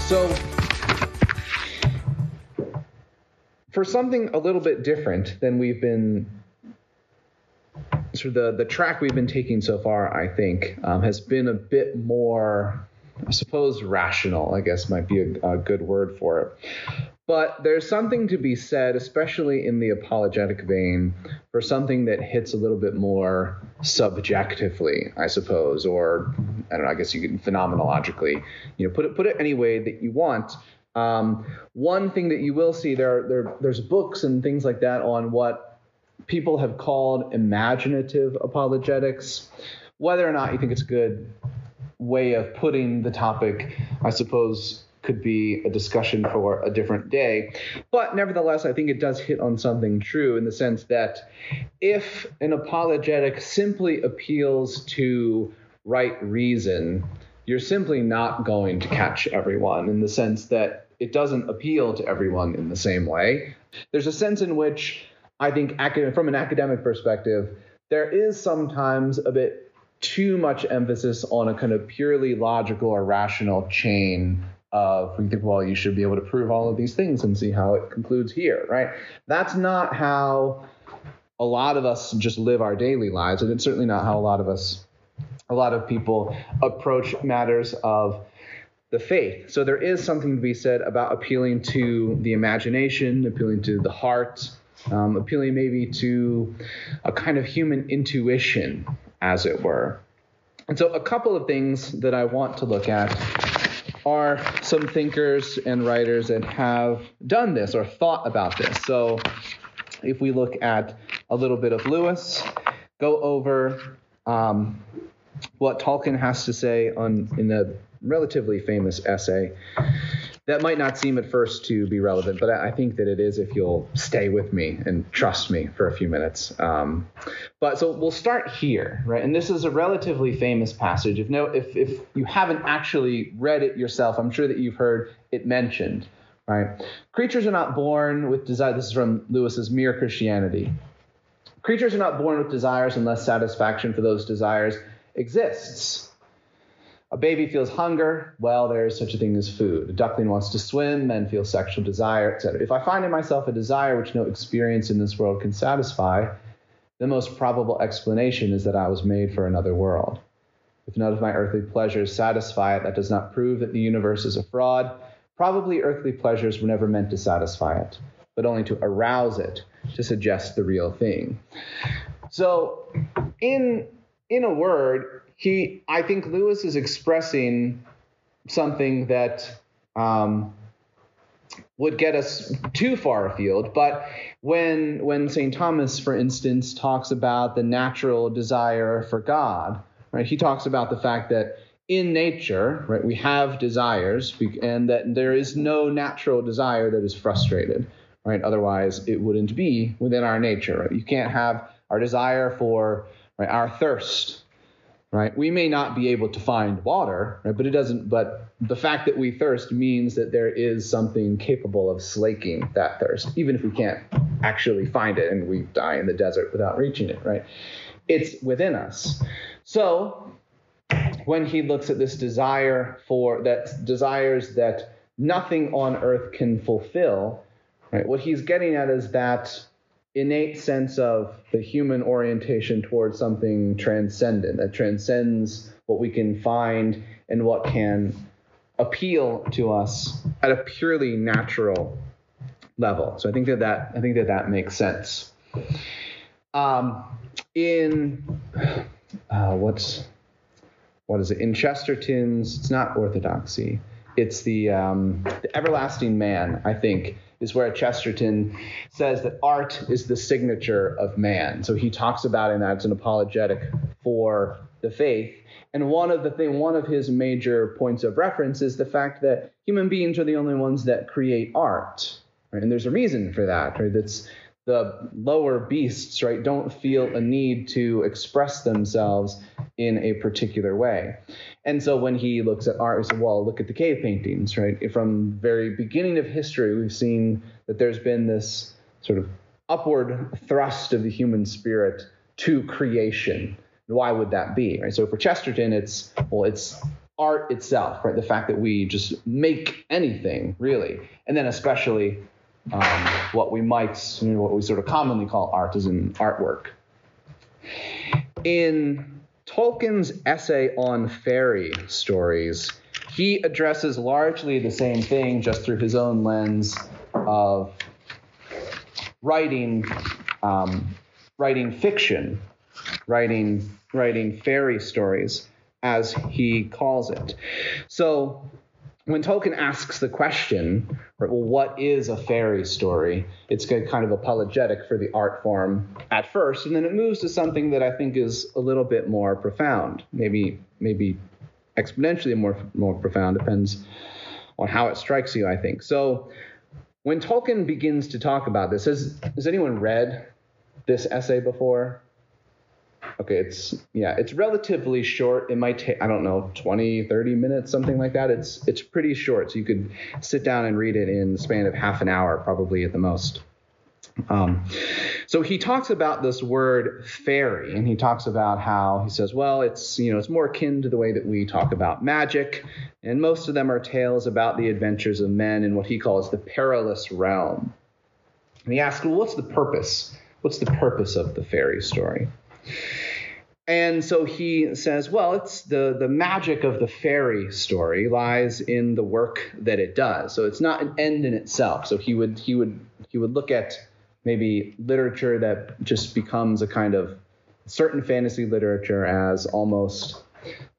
So, for something a little bit different than we've been, sort of the, the track we've been taking so far, I think, um, has been a bit more, I suppose, rational, I guess might be a, a good word for it. But there's something to be said, especially in the apologetic vein, for something that hits a little bit more subjectively, I suppose, or I don't know, I guess you can phenomenologically, you know, put it put it any way that you want. Um, one thing that you will see there, there there's books and things like that on what people have called imaginative apologetics. Whether or not you think it's a good way of putting the topic, I suppose could be a discussion for a different day. But nevertheless, I think it does hit on something true in the sense that if an apologetic simply appeals to right reason, you're simply not going to catch everyone in the sense that it doesn't appeal to everyone in the same way. There's a sense in which I think, from an academic perspective, there is sometimes a bit too much emphasis on a kind of purely logical or rational chain of we think, well, you should be able to prove all of these things and see how it concludes here, right? That's not how a lot of us just live our daily lives, and it's certainly not how a lot of us, a lot of people approach matters of the faith. So there is something to be said about appealing to the imagination, appealing to the heart, um, appealing maybe to a kind of human intuition, as it were. And so, a couple of things that I want to look at are some thinkers and writers that have done this or thought about this. So if we look at a little bit of Lewis, go over um, what Tolkien has to say on in the relatively famous essay that might not seem at first to be relevant, but I think that it is if you'll stay with me and trust me for a few minutes. Um, but so we'll start here, right? And this is a relatively famous passage. If no, if if you haven't actually read it yourself, I'm sure that you've heard it mentioned, right? Creatures are not born with desire. This is from Lewis's Mere Christianity. Creatures are not born with desires unless satisfaction for those desires exists. A baby feels hunger, well, there is such a thing as food. A duckling wants to swim, men feel sexual desire, etc. If I find in myself a desire which no experience in this world can satisfy, the most probable explanation is that I was made for another world. If none of my earthly pleasures satisfy it, that does not prove that the universe is a fraud. Probably earthly pleasures were never meant to satisfy it, but only to arouse it, to suggest the real thing. So, in in a word, he I think Lewis is expressing something that um, would get us too far afield. But when when St. Thomas, for instance, talks about the natural desire for God, right? He talks about the fact that in nature, right, we have desires, and that there is no natural desire that is frustrated, right? Otherwise, it wouldn't be within our nature. Right? You can't have our desire for right, our thirst right? We may not be able to find water, right? But it doesn't. But the fact that we thirst means that there is something capable of slaking that thirst, even if we can't actually find it and we die in the desert without reaching it, right? It's within us. So when he looks at this desire for that desires that nothing on earth can fulfill, right? What he's getting at is that innate sense of the human orientation towards something transcendent that transcends what we can find and what can appeal to us at a purely natural level. So I think that that I think that that makes sense. Um, in uh, what's what is it in Chesterton's? It's not orthodoxy. It's the um, the everlasting man. I think is where Chesterton says that art is the signature of man. So he talks about it, that's an apologetic for the faith. And one of the thing, one of his major points of reference is the fact that human beings are the only ones that create art. Right? And there's a reason for that. Right? That's the lower beasts, right, don't feel a need to express themselves in a particular way. And so when he looks at art, he says, well, look at the cave paintings, right? From the very beginning of history, we've seen that there's been this sort of upward thrust of the human spirit to creation. Why would that be? Right? So for Chesterton, it's well, it's art itself, right? The fact that we just make anything, really, and then especially um, what we might, what we sort of commonly call art, as in artwork. In Tolkien's essay on fairy stories, he addresses largely the same thing just through his own lens of writing um, writing fiction, writing writing fairy stories, as he calls it. So when Tolkien asks the question, right, well, what is a fairy story? It's kind of apologetic for the art form at first, and then it moves to something that I think is a little bit more profound, maybe maybe exponentially more more profound. Depends on how it strikes you, I think. So when Tolkien begins to talk about this, has has anyone read this essay before? Okay, it's yeah, it's relatively short. It might take I don't know 20, 30 minutes, something like that. It's it's pretty short, so you could sit down and read it in the span of half an hour, probably at the most. Um, so he talks about this word fairy, and he talks about how he says, well, it's you know it's more akin to the way that we talk about magic, and most of them are tales about the adventures of men in what he calls the perilous realm. And he asks, well, what's the purpose? What's the purpose of the fairy story? And so he says, well, it's the, the magic of the fairy story lies in the work that it does. So it's not an end in itself. So he would he would he would look at maybe literature that just becomes a kind of certain fantasy literature as almost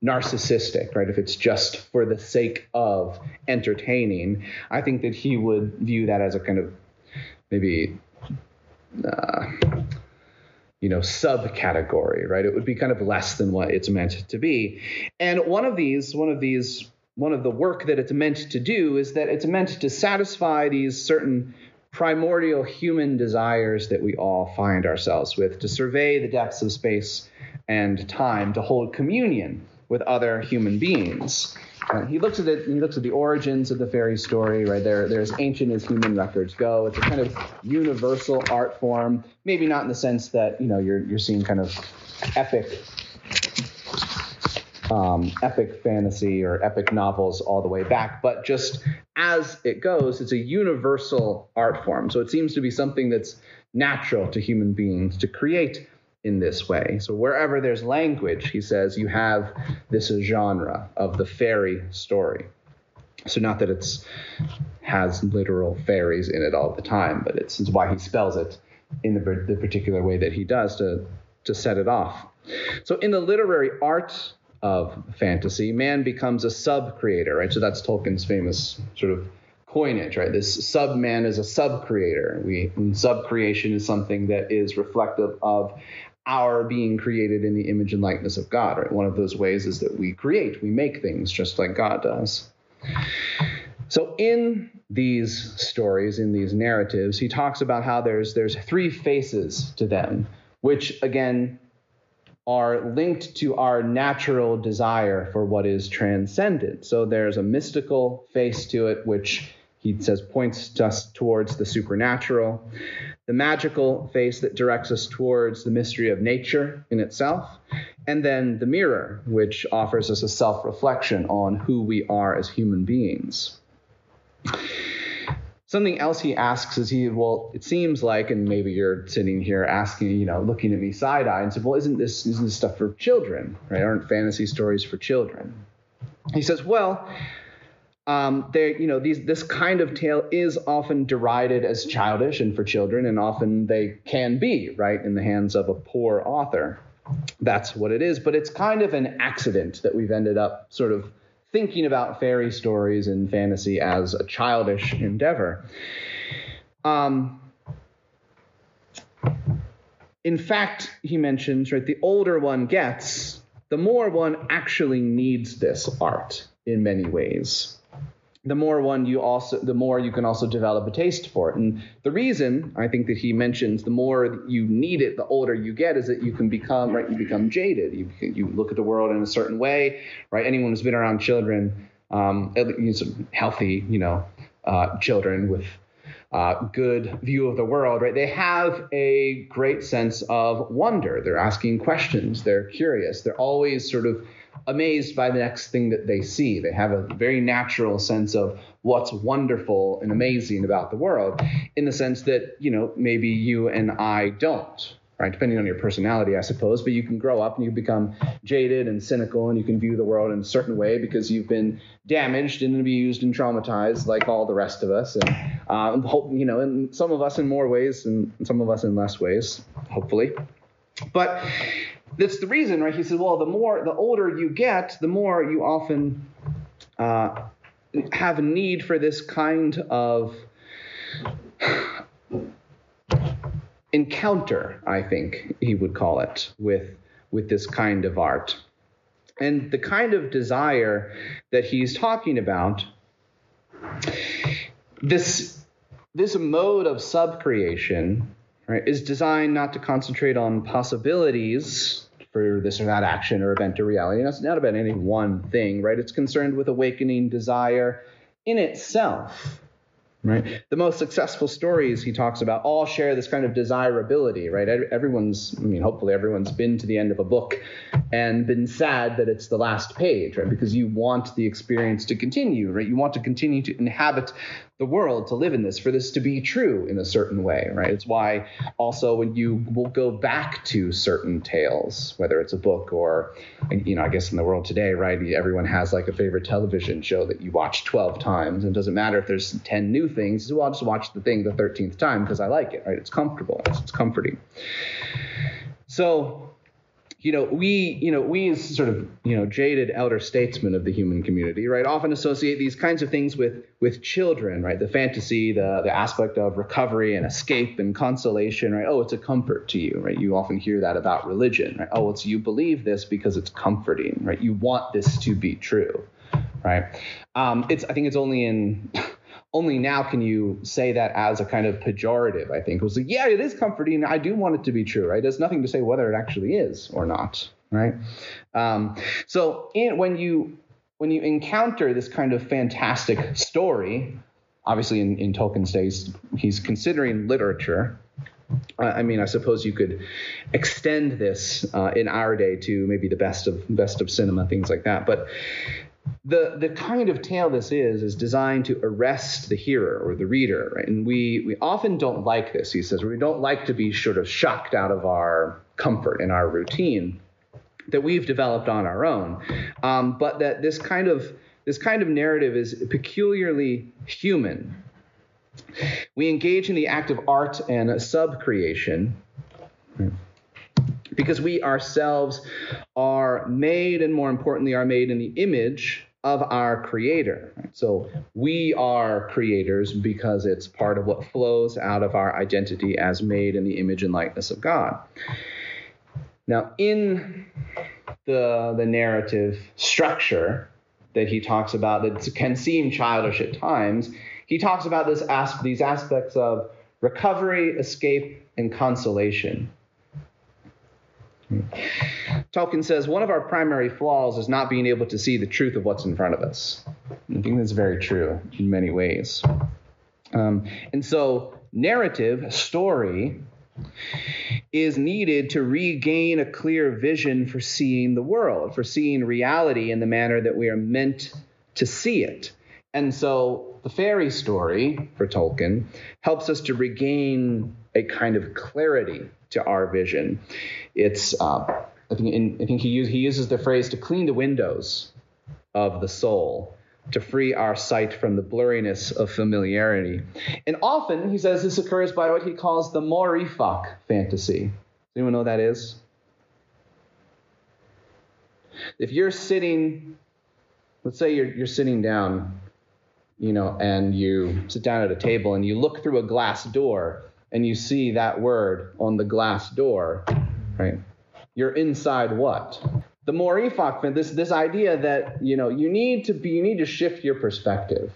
narcissistic, right? If it's just for the sake of entertaining, I think that he would view that as a kind of maybe uh, you know, subcategory, right? It would be kind of less than what it's meant to be. And one of these, one of these, one of the work that it's meant to do is that it's meant to satisfy these certain primordial human desires that we all find ourselves with, to survey the depths of space and time, to hold communion with other human beings. Uh, he looks at it. He looks at the origins of the fairy story. Right there, they're as ancient as human records go. It's a kind of universal art form. Maybe not in the sense that you know you're you're seeing kind of epic, um, epic fantasy or epic novels all the way back, but just as it goes, it's a universal art form. So it seems to be something that's natural to human beings to create in this way. So wherever there's language, he says, you have this genre of the fairy story. So not that it's has literal fairies in it all the time, but it's, it's why he spells it in the, the particular way that he does to to set it off. So in the literary art of fantasy, man becomes a sub creator, right? So that's Tolkien's famous sort of coinage, right? This sub man is a sub creator. We sub creation is something that is reflective of our being created in the image and likeness of God, right? One of those ways is that we create, we make things just like God does. So in these stories, in these narratives, he talks about how there's there's three faces to them, which again are linked to our natural desire for what is transcendent. So there's a mystical face to it, which he says points us towards the supernatural the magical face that directs us towards the mystery of nature in itself, and then the mirror, which offers us a self reflection on who we are as human beings. Something else he asks is he, well, it seems like, and maybe you're sitting here asking, you know, looking at me side eye and said, well, isn't this, isn't this stuff for children, right? Aren't fantasy stories for children? He says, well, um, there, you know, these this kind of tale is often derided as childish and for children, and often they can be right in the hands of a poor author. That's what it is. But it's kind of an accident that we've ended up sort of thinking about fairy stories and fantasy as a childish endeavor. Um, in fact, he mentions right, the older one gets, the more one actually needs this art in many ways the more one you also the more you can also develop a taste for it. And the reason i think that he mentions the more you need it the older you get is that you can become right you become jaded. You you look at the world in a certain way right? Anyone who's been around children um healthy you know uh, children with uh, good view of the world, right? They have a great sense of wonder. They're asking questions. They're curious. They're always sort of amazed by the next thing that they see. They have a very natural sense of what's wonderful and amazing about the world in the sense that, you know, maybe you and I don't, right? Depending on your personality, I suppose, but you can grow up and you become jaded and cynical and you can view the world in a certain way because you've been damaged and abused and traumatized like all the rest of us. And, uh, you know, and some of us in more ways and some of us in less ways, hopefully. But that's the reason, right? He said, well, the more, the older you get, the more you often uh, have a need for this kind of encounter, I think he would call it, with with this kind of art. And the kind of desire that he's talking about, this this mode of subcreation, right, is designed not to concentrate on possibilities for this or that action or event or reality. And it's not about any one thing, right? It's concerned with awakening desire in itself right? The most successful stories he talks about all share this kind of desirability, right? Everyone's, I mean, hopefully everyone's been to the end of a book and been sad that it's the last page, right? Because you want the experience to continue, right? You want to continue to inhabit the world to live in this, for this to be true in a certain way, right? It's why also when you will go back to certain tales, whether it's a book or, you know, I guess in the world today, right, everyone has like a favorite television show that you watch 12 times. And it doesn't matter if there's 10 new things, well, I'll just watch the thing the 13th time because I like it, right? It's comfortable, it's, comforting. So you know, we, you know, we as sort of, you know, jaded elder statesmen of the human community, right, often associate these kinds of things with with children, right? The fantasy, the the aspect of recovery and escape and consolation, right? Oh, it's a comfort to you, right? You often hear that about religion, right? Oh, it's you believe this because it's comforting, right? You want this to be true, right? Um, it's I think it's only in only now can you say that as a kind of pejorative, I think. It was like, yeah, it is comforting. I do want it to be true, right? There's nothing to say whether it actually is or not, right? Um, so in, when you when you encounter this kind of fantastic story, obviously in, in Tolkien's days, he's considering literature. I mean, I suppose you could extend this uh, in our day to maybe the best of best of cinema, things like that. But the the kind of tale this is is designed to arrest the hearer or the reader, right? And we we often don't like this. He says we don't like to be sort of shocked out of our comfort and our routine that we've developed on our own, um, but that this kind of this kind of narrative is peculiarly human. We engage in the act of art and subcreation. Right? Because we ourselves are made, and more importantly, are made in the image of our creator. So we are creators because it's part of what flows out of our identity as made in the image and likeness of God. Now, in the, the narrative structure that he talks about that can seem childish at times, he talks about this as, these aspects of recovery, escape, and consolation. Tolkien says one of our primary flaws is not being able to see the truth of what's in front of us. I think that's very true in many ways. Um, and so, narrative, story, is needed to regain a clear vision for seeing the world, for seeing reality in the manner that we are meant to see it. And so, the fairy story for Tolkien helps us to regain a kind of clarity to our vision. It's uh, I think in, I think he use, he uses the phrase to clean the windows of the soul to free our sight from the blurriness of familiarity. And often he says this occurs by what he calls the Mooreeffoc fantasy. Does anyone know what that is? If you're sitting, let's say you're, you're sitting down, you know, and you sit down at a table and you look through a glass door and you see that word on the glass door, right? You're inside what? The Mooreeffoc, this this idea that you know you need to be you need to shift your perspective,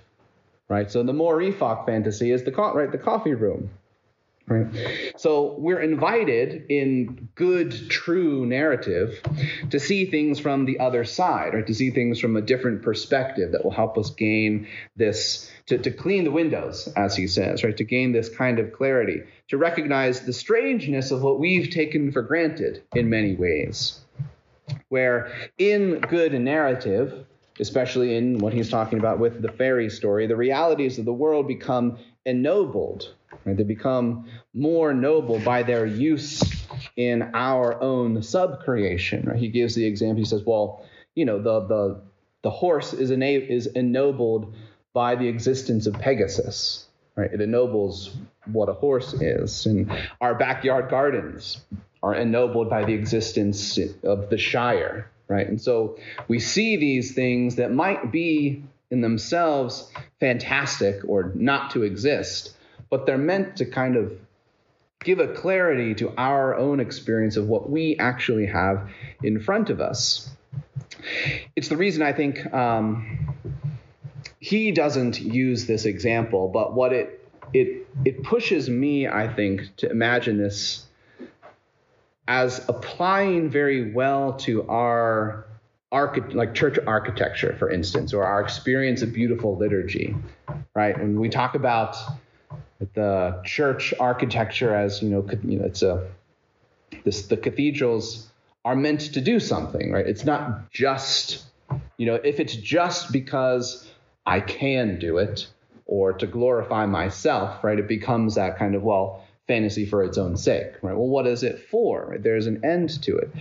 right? So the Mooreeffoc fantasy is the right the coffee room, Right? So we're invited in good, true narrative to see things from the other side, right? To see things from a different perspective that will help us gain this, to, to clean the windows, as he says, right? To gain this kind of clarity, to recognize the strangeness of what we've taken for granted in many ways. Where in good narrative, especially in what he's talking about with the fairy story, the realities of the world become ennobled Right? They become more noble by their use in our own subcreation. Right? He gives the example. He says, "Well, you know, the the the horse is is ennobled by the existence of Pegasus. Right? It ennobles what a horse is, and our backyard gardens are ennobled by the existence of the Shire. Right? And so we see these things that might be in themselves fantastic or not to exist but they're meant to kind of give a clarity to our own experience of what we actually have in front of us. It's the reason I think um, he doesn't use this example, but what it it it pushes me, I think, to imagine this as applying very well to our archi- like church architecture, for instance, or our experience of beautiful liturgy, right? When we talk about the church architecture as you know, you know it's a this the cathedrals are meant to do something, right? It's not just you know if it's just because I can do it or to glorify myself, right? It becomes that kind of well fantasy for its own sake, right? Well, what is it for? There's an end to it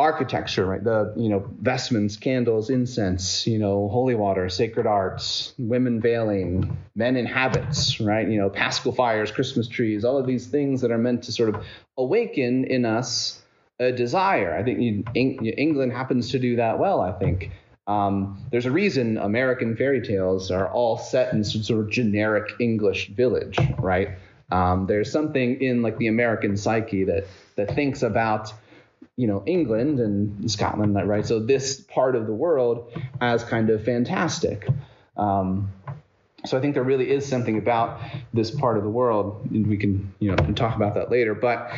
architecture, right? The you know vestments, candles, incense, you know holy water, sacred arts, women veiling, men in habits, right? You know paschal fires, Christmas trees, all of these things that are meant to sort of awaken in us a desire. I think England happens to do that well. I think. Um, there's a reason American fairy tales are all set in some sort of generic English village, right? Um, there's something in like the American psyche that that thinks about you know England and Scotland, right? So this part of the world as kind of fantastic. Um, so I think there really is something about this part of the world, and we can you know can talk about that later. But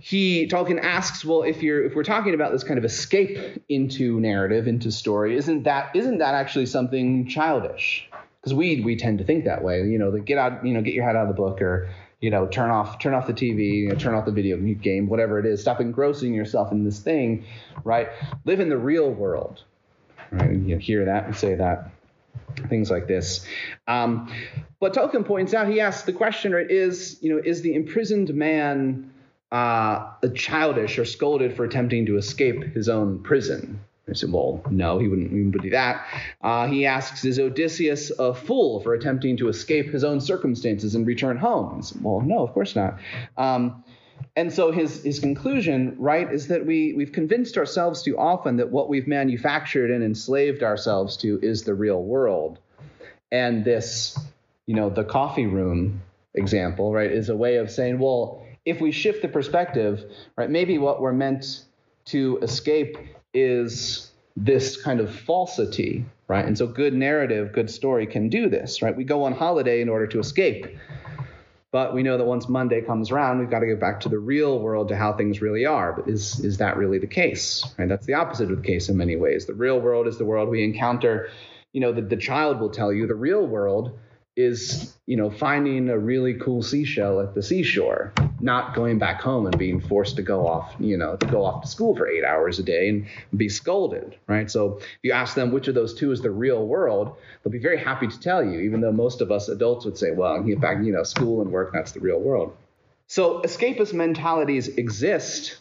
he Tolkien asks, well, if you're if we're talking about this kind of escape into narrative, into story, isn't that isn't that actually something childish? Because we we tend to think that way. You know, the get out, you know, get your head out of the book, or you know, turn off turn off the TV, you know, turn off the video game, whatever it is. Stop engrossing yourself in this thing, right? Live in the real world. Right? You hear that and say that. Things like this. Um, but Tolkien points out, he asks the question, right, is, you know, is the imprisoned man uh, childish or scolded for attempting to escape his own prison? I said, well, no, he wouldn't, do that. Uh, he asks, is Odysseus a fool for attempting to escape his own circumstances and return home? I said, well, no, of course not. Um, and so his, his conclusion, right, is that we, we've convinced ourselves too often that what we've manufactured and enslaved ourselves to is the real world. And this, you know, the coffee room example, right, is a way of saying, well, if we shift the perspective, right, maybe what we're meant to escape is this kind of falsity, right? And so good narrative, good story can do this, right? We go on holiday in order to escape. But we know that once Monday comes around, we've got to get back to the real world, to how things really are. But is is that really the case? Right? That's the opposite of the case in many ways. The real world is the world we encounter. You know, the, the child will tell you the real world is you know finding a really cool seashell at the seashore not going back home and being forced to go off you know to go off to school for eight hours a day and be scolded right? So if you ask them which of those two is the real world they'll be very happy to tell you even though most of us adults would say well get back you know school and work that's the real world. So escapist mentalities exist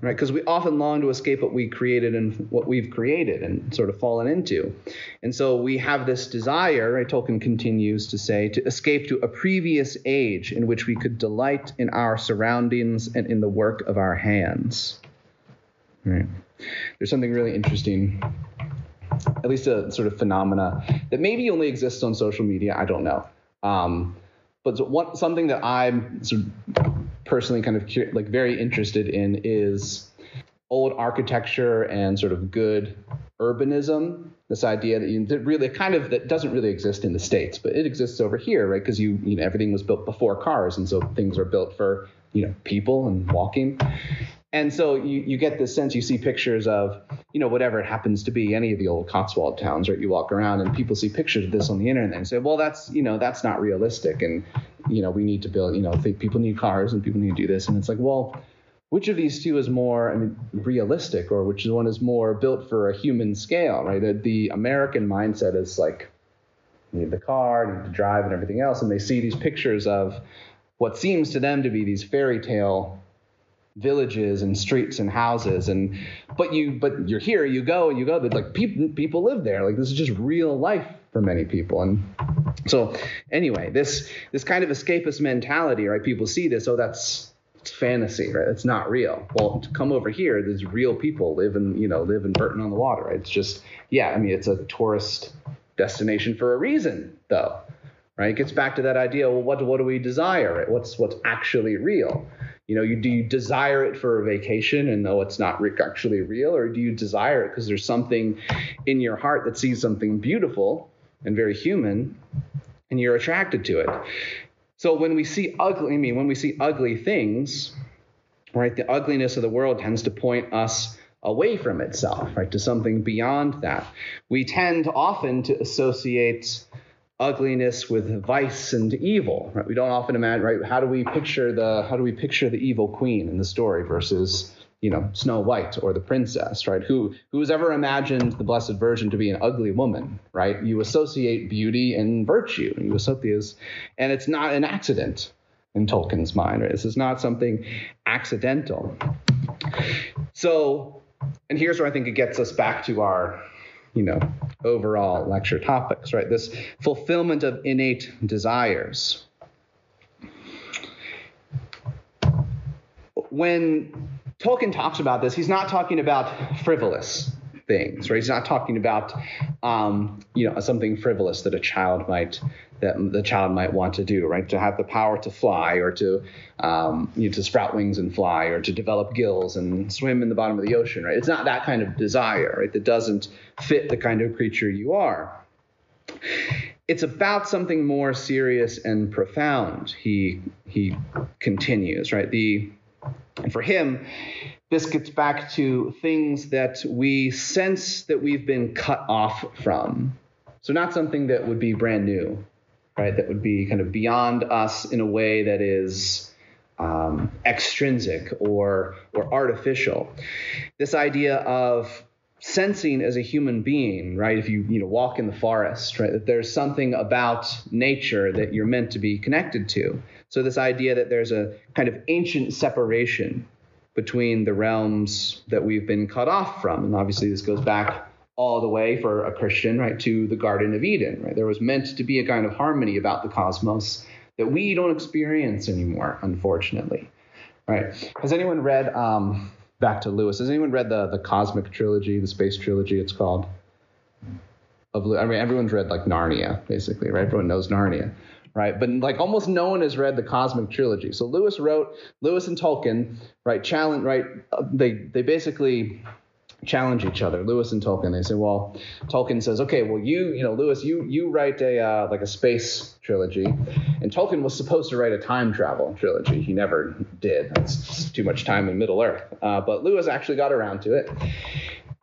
right? Because we often long to escape what we created and what we've created and sort of fallen into. And so we have this desire, right? Tolkien continues to say, to escape to a previous age in which we could delight in our surroundings and in the work of our hands. Right. There's something really interesting, at least a sort of phenomena that maybe only exists on social media. I don't know. Um, but what, something that I'm sort of personally kind of like very interested in is old architecture and sort of good urbanism, this idea that, you, that really kind of that doesn't really exist in the states, but it exists over here, right? Because you you know everything was built before cars, and so things are built for you know people and walking. And so you, you get this sense, you see pictures of, you know, whatever it happens to be, any of the old Cotswold towns, right? You walk around and people see pictures of this on the internet and say, well, that's, you know, that's not realistic. And, you know, we need to build, you know, people need cars and people need to do this. And it's like, well, which of these two is more I mean, realistic or which one is more built for a human scale, right? The, the American mindset is like, you need the car, need to drive and everything else. And they see these pictures of what seems to them to be these fairy tale villages and streets and houses and but you but you're here you go you go like people people live there. Like this is just real life for many people. And so anyway this this kind of escapist mentality right? People see this oh that's it's fantasy right? It's not real. Well come over here there's real people live in you know live in Bourton-on-the-Water right? It's just yeah i mean it's a tourist destination for a reason though right? It gets back to that idea well what what do we desire right? What's what's actually real you know, you, do you desire it for a vacation and though it's not actually real, or do you desire it because there's something in your heart that sees something beautiful and very human, and you're attracted to it? So when we see ugly, I mean, when we see ugly things, right, the ugliness of the world tends to point us away from itself, right, to something beyond that. We tend often to associate ugliness with vice and evil. Right? We don't often imagine, right? How do we picture the how do we picture the evil queen in the story versus you know Snow White or the princess, right? Who who's ever imagined the Blessed Virgin to be an ugly woman, right? You associate beauty and virtue, and you associate, and it's not an accident in Tolkien's mind. Right? This is not something accidental. So, and here's where I think it gets us back to our you know, overall lecture topics, right? This fulfillment of innate desires. When Tolkien talks about this, he's not talking about frivolous things, right? He's not talking about, um, you know, something frivolous that a child might that the child might want to do, right? To have the power to fly or to, um, you know, to sprout wings and fly or to develop gills and swim in the bottom of the ocean, right? It's not that kind of desire, right? That doesn't fit the kind of creature you are. It's about something more serious and profound. He he continues, right? The and for him, this gets back to things that we sense that we've been cut off from. So, not something that would be brand new, right? That would be kind of beyond us in a way that is um, extrinsic or, or artificial. This idea of sensing as a human being, right? If you you know walk in the forest, right, that there's something about nature that you're meant to be connected to. So this idea that there's a kind of ancient separation between the realms that we've been cut off from. And obviously, this goes back all the way for a Christian, right, to the Garden of Eden, right? There was meant to be a kind of harmony about the cosmos that we don't experience anymore, unfortunately, right? Has anyone read, um, back to Lewis, has anyone read the, the Cosmic Trilogy, the Space Trilogy, it's called? Of, I mean, everyone's read like Narnia, basically, right? Everyone knows Narnia right? But like almost no one has read the Cosmic Trilogy. So Lewis wrote Lewis and Tolkien, right? Challenge, right? Uh, they they basically challenge each other. Lewis and Tolkien. They say, well, Tolkien says, okay, well you you know Lewis, you you write a uh, like a space trilogy, and Tolkien was supposed to write a time travel trilogy. He never did. That's too much time in Middle Earth. Uh, but Lewis actually got around to it.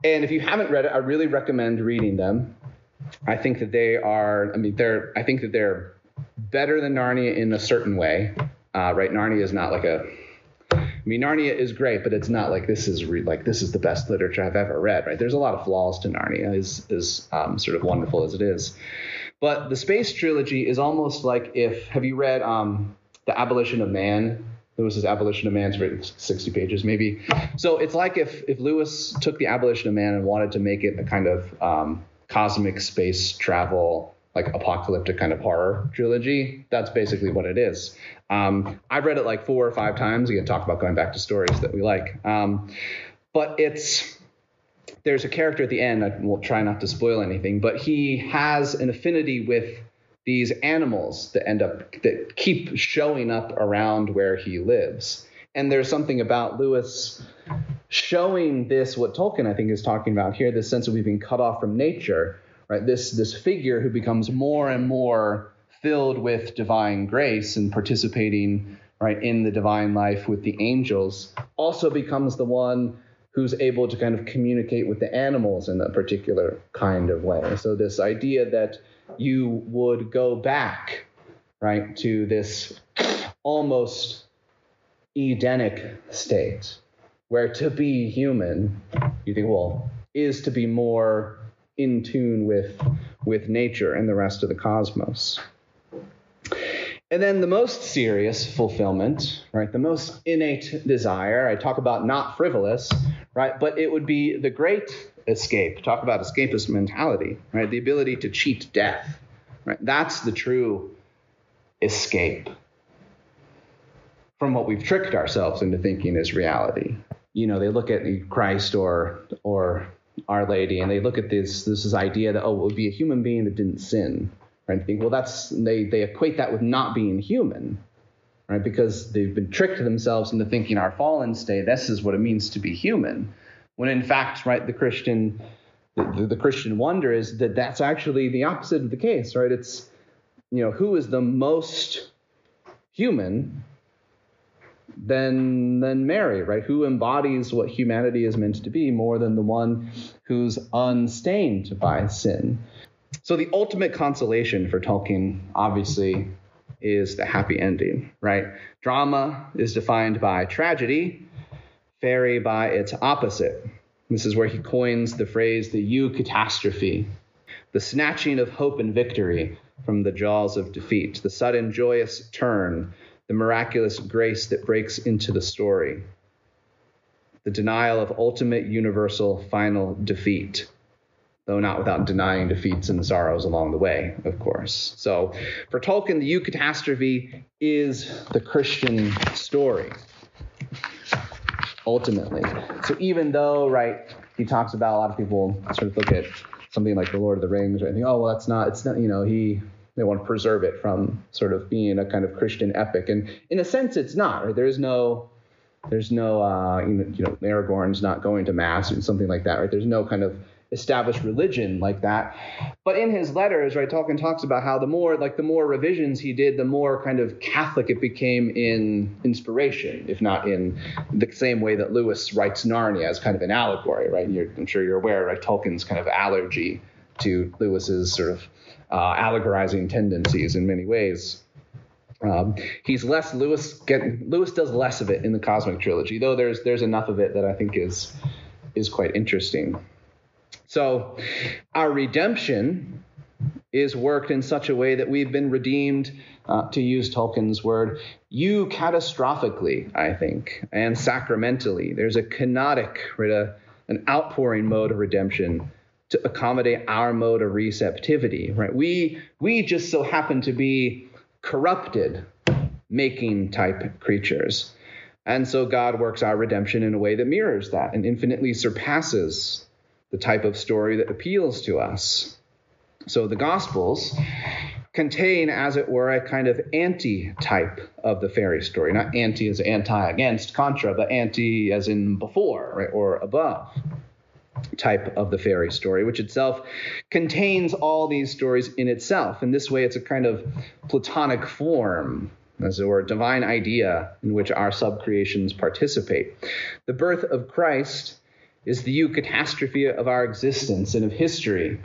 And if you haven't read it, I really recommend reading them. I think that they are. I mean, they're. I think that they're better than Narnia in a certain way. Uh, right, Narnia is not like a. I mean, Narnia is great, but it's not like this is re- like this is the best literature I've ever read. Right, there's a lot of flaws to Narnia, is is um, sort of wonderful as it is. But the space trilogy is almost like if have you read um, the Abolition of Man? Lewis's Abolition of Man's written 60 pages, maybe. So it's like if if Lewis took the Abolition of Man and wanted to make it a kind of um, cosmic space travel like apocalyptic kind of horror trilogy. That's basically what it is. Um, I've read it like four or five times. Can talk about going back to stories that we like. Um, but it's there's a character at the end. I will try not to spoil anything, but he has an affinity with these animals that end up that keep showing up around where he lives. And there's something about Lewis showing this what Tolkien I think is talking about here, this sense of we've been cut off from nature, right? This this figure who becomes more and more filled with divine grace and participating right in the divine life with the angels also becomes the one who's able to kind of communicate with the animals in a particular kind of way. So this idea that you would go back right to this almost Edenic state where to be human, you think, well, is to be more in tune with with nature and the rest of the cosmos. And then the most serious fulfillment, right? The most innate desire. I talk about not frivolous, right? But it would be the great escape. Talk about escapist mentality, right? The ability to cheat death, right? That's the true escape from what we've tricked ourselves into thinking is reality. You know, they look at Christ or or Our Lady and they look at this this, this idea that oh, it would be a human being that didn't sin, right? And think, well, that's they they equate that with not being human, right? Because they've been tricked themselves into thinking our fallen state. This is what it means to be human, when in fact, right, the Christian the, the Christian wonder is that that's actually the opposite of the case, right? It's you know who is the most human than than Mary, right? Who embodies what humanity is meant to be more than the one who's unstained by sin. So the ultimate consolation for Tolkien, obviously, is the happy ending, right? Drama is defined by tragedy, fairy by its opposite. This is where he coins the phrase the eucatastrophe, the snatching of hope and victory from the jaws of defeat, the sudden joyous turn the miraculous grace that breaks into the story, the denial of ultimate, universal, final defeat, though not without denying defeats and sorrows along the way, of course. So for Tolkien, the eucatastrophe is the Christian story, ultimately. So even though, right, he talks about a lot of people sort of look at something like the Lord of the Rings, right, and think, oh, well, that's not, it's not, you know, he they want to preserve it from sort of being a kind of Christian epic. And in a sense, it's not. Right? There's no, there's no, uh, you know, you know, Aragorn's not going to mass or something like that. Right? There's no kind of established religion like that. But in his letters, right, Tolkien talks about how the more, like the more revisions he did, the more kind of Catholic it became in inspiration, if not in the same way that Lewis writes Narnia as kind of an allegory, right? You're, I'm sure you're aware, right? Tolkien's kind of allergy to Lewis's sort of uh, allegorizing tendencies in many ways. Um, he's less Lewis. Get, Lewis does less of it in the Cosmic Trilogy, though there's there's enough of it that I think is is quite interesting. So, our redemption is worked in such a way that we've been redeemed, uh, to use Tolkien's word, eucatastrophically, I think, and sacramentally. There's a kenotic, right, an outpouring mode of redemption to accommodate our mode of receptivity, right? We we just so happen to be corrupted making type creatures. And so God works our redemption in a way that mirrors that and infinitely surpasses the type of story that appeals to us. So the Gospels contain, as it were, a kind of anti type of the fairy story. Not anti as anti against, contra, but anti as in before right, or above type of the fairy story, which itself contains all these stories in itself. In this way, it's a kind of Platonic form, as it were, divine idea in which our subcreations participate. The birth of Christ is the eucatastrophe of our existence and of history.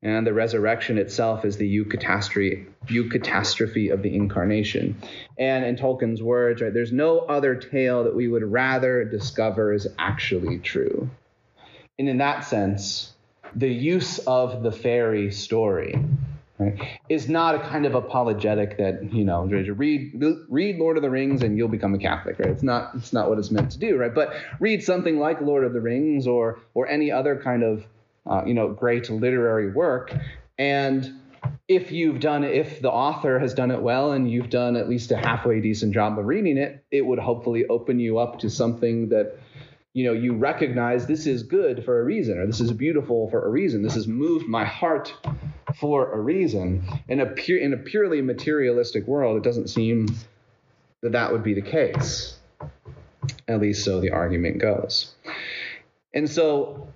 And the resurrection itself is the eucatastrophe, eucatastrophe of the incarnation. And in Tolkien's words, right, there's no other tale that we would rather discover is actually true. And in that sense, the use of the fairy story right, is not a kind of apologetic that you know read read Lord of the Rings and you'll become a Catholic, right? It's not it's not what it's meant to do, right? But read something like Lord of the Rings or or any other kind of uh, you know great literary work, and if you've done if the author has done it well and you've done at least a halfway decent job of reading it, it would hopefully open you up to something that you know you recognize this is good for a reason or this is beautiful for a reason. This has moved my heart for a reason. In a pure in a purely materialistic world it doesn't seem that that would be the case. At least so the argument goes. And so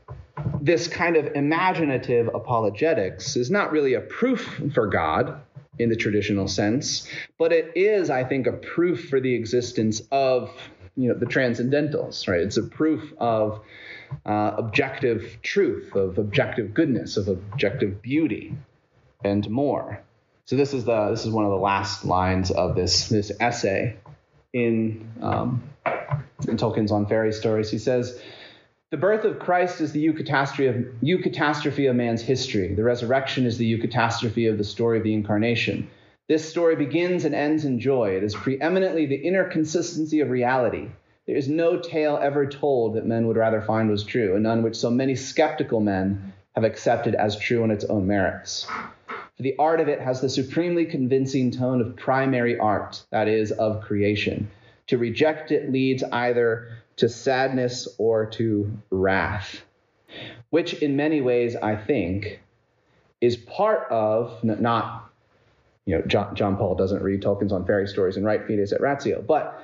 this kind of imaginative apologetics is not really a proof for God in the traditional sense, but it is, I think, a proof for the existence of you know the transcendentals, right? It's a proof of uh, objective truth, of objective goodness, of objective beauty, and more. So this is the this is one of the last lines of this this essay in um, in Tolkien's On Fairy Stories. He says. The birth of Christ is the eucatastrophe of, eucatastrophe of man's history. The resurrection is the eucatastrophe of the story of the incarnation. This story begins and ends in joy. It is preeminently the inner consistency of reality. There is no tale ever told that men would rather find was true, and none which so many skeptical men have accepted as true on its own merits. For the art of it has the supremely convincing tone of primary art, that is, of creation. To reject it leads either to sadness or to wrath, which in many ways, I think, is part of not, you know, John, John Paul doesn't read Tolkien's on fairy stories and write Fides et Ratio, but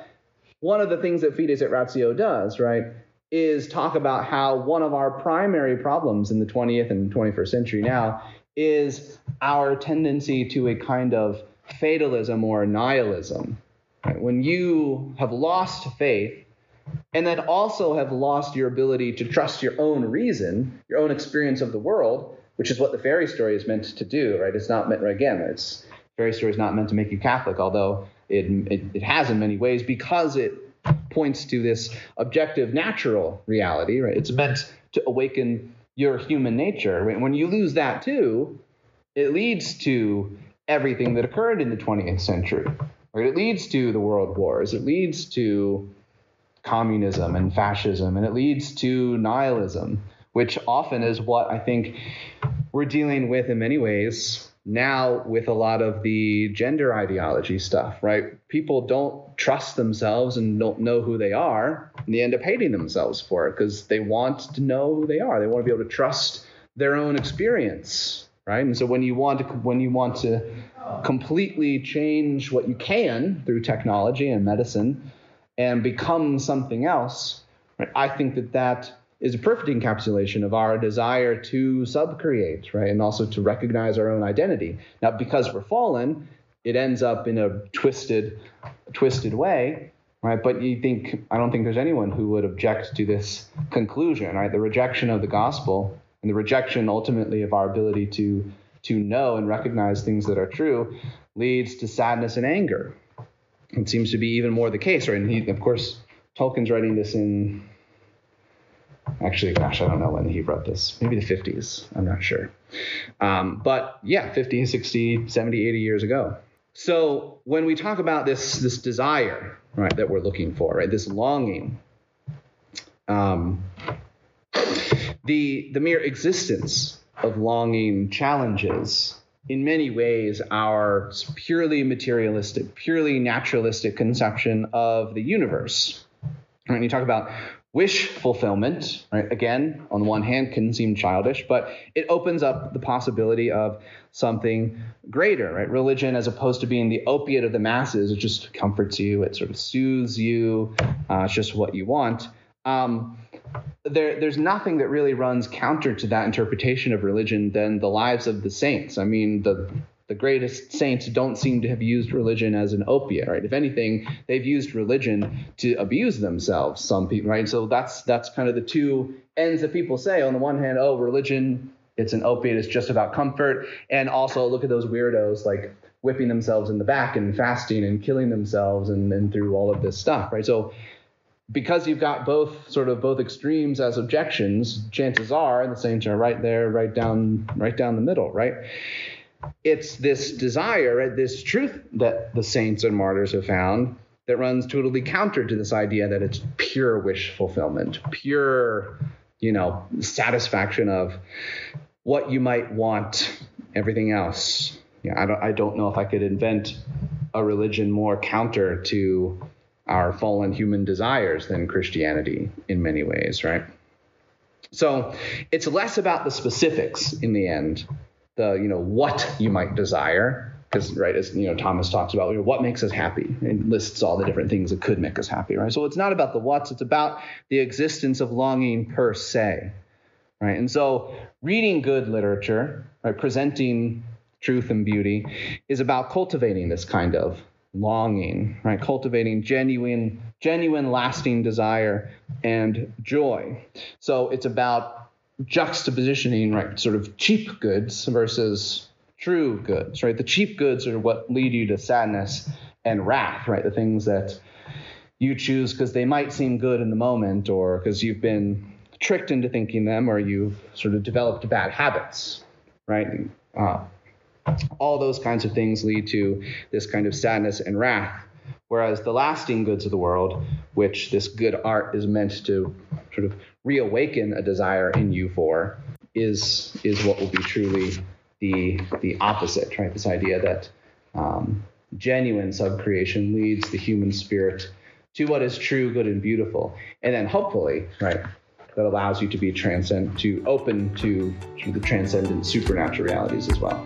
one of the things that Fides et Ratio does, right, is talk about how one of our primary problems in the 20th and 21st century now is our tendency to a kind of fatalism or nihilism. Right? When you have lost faith and then also have lost your ability to trust your own reason, your own experience of the world, which is what the fairy story is meant to do, right? It's not meant, again, it's fairy story is not meant to make you Catholic, although it, it, it has in many ways because it points to this objective natural reality, right? It's meant to awaken your human nature. When you lose that too, it leads to everything that occurred in the 20th century. Right? It leads to the world wars. It leads to communism and fascism, and it leads to nihilism, which often is what I think we're dealing with in many ways now with a lot of the gender ideology stuff, right? People don't trust themselves and don't know who they are, and they end up hating themselves for it because they want to know who they are. They want to be able to trust their own experience, right? And so when you want to when you want to completely change what you can through technology and medicine, and become something else, right? I think that that is a perfect encapsulation of our desire to subcreate, right? And also to recognize our own identity. Now, because we're fallen, it ends up in a twisted, twisted way, right? But you think, I don't think there's anyone who would object to this conclusion, right? The rejection of the gospel and the rejection ultimately of our ability to, to know and recognize things that are true leads to sadness and anger, it seems to be even more the case, right? And he, of course, Tolkien's writing this in, actually, gosh, I don't know when he wrote this. Maybe the 50s. I'm not sure. Um, but yeah, 50, 60, 70, 80 years ago. So when we talk about this, this desire, right, that we're looking for, right, this longing, um, the the mere existence of longing challenges in many ways our purely materialistic, purely naturalistic conception of the universe. When you talk about wish fulfillment, right? Again, on the one hand, can seem childish, but it opens up the possibility of something greater, right? Religion, as opposed to being the opiate of the masses, it just comforts you, it sort of soothes you, uh, it's just what you want. Um, there, there's nothing that really runs counter to that interpretation of religion than the lives of the saints. I mean, the the greatest saints don't seem to have used religion as an opiate, right? If anything, they've used religion to abuse themselves. Some people, right? So that's that's kind of the two ends that people say. On the one hand, oh, religion, it's an opiate, it's just about comfort, and also look at those weirdos like whipping themselves in the back and fasting and killing themselves and, and through all of this stuff, right? So because you've got both sort of both extremes as objections, chances are the saints are right there, right down, right down the middle, right? It's this desire, this truth that the saints and martyrs have found that runs totally counter to this idea that it's pure wish fulfillment, pure, you know, satisfaction of what you might want, everything else. Yeah, I don't, I don't know if I could invent a religion more counter to our fallen human desires than Christianity in many ways, right? So it's less about the specifics in the end, the you know what you might desire, because right as you know thomas talks about you know, what makes us happy. And lists all the different things that could make us happy right? So it's not about the what's it's about the existence of longing per se right? And so reading good literature right presenting truth and beauty is about cultivating this kind of longing right? Cultivating genuine genuine lasting desire and joy. So it's about juxtapositioning right sort of cheap goods versus true goods, right? The cheap goods are what lead you to sadness and wrath, right? The things that you choose because they might seem good in the moment or because you've been tricked into thinking them or you've sort of developed bad habits, right? Uh, all those kinds of things lead to this kind of sadness and wrath. Whereas the lasting goods of the world, which this good art is meant to sort of reawaken a desire in you for, is is what will be truly the the opposite, right? This idea that um, genuine subcreation leads the human spirit to what is true, good, and beautiful, and then hopefully, right, that allows you to be transcend, to open to, to the transcendent supernatural realities as well.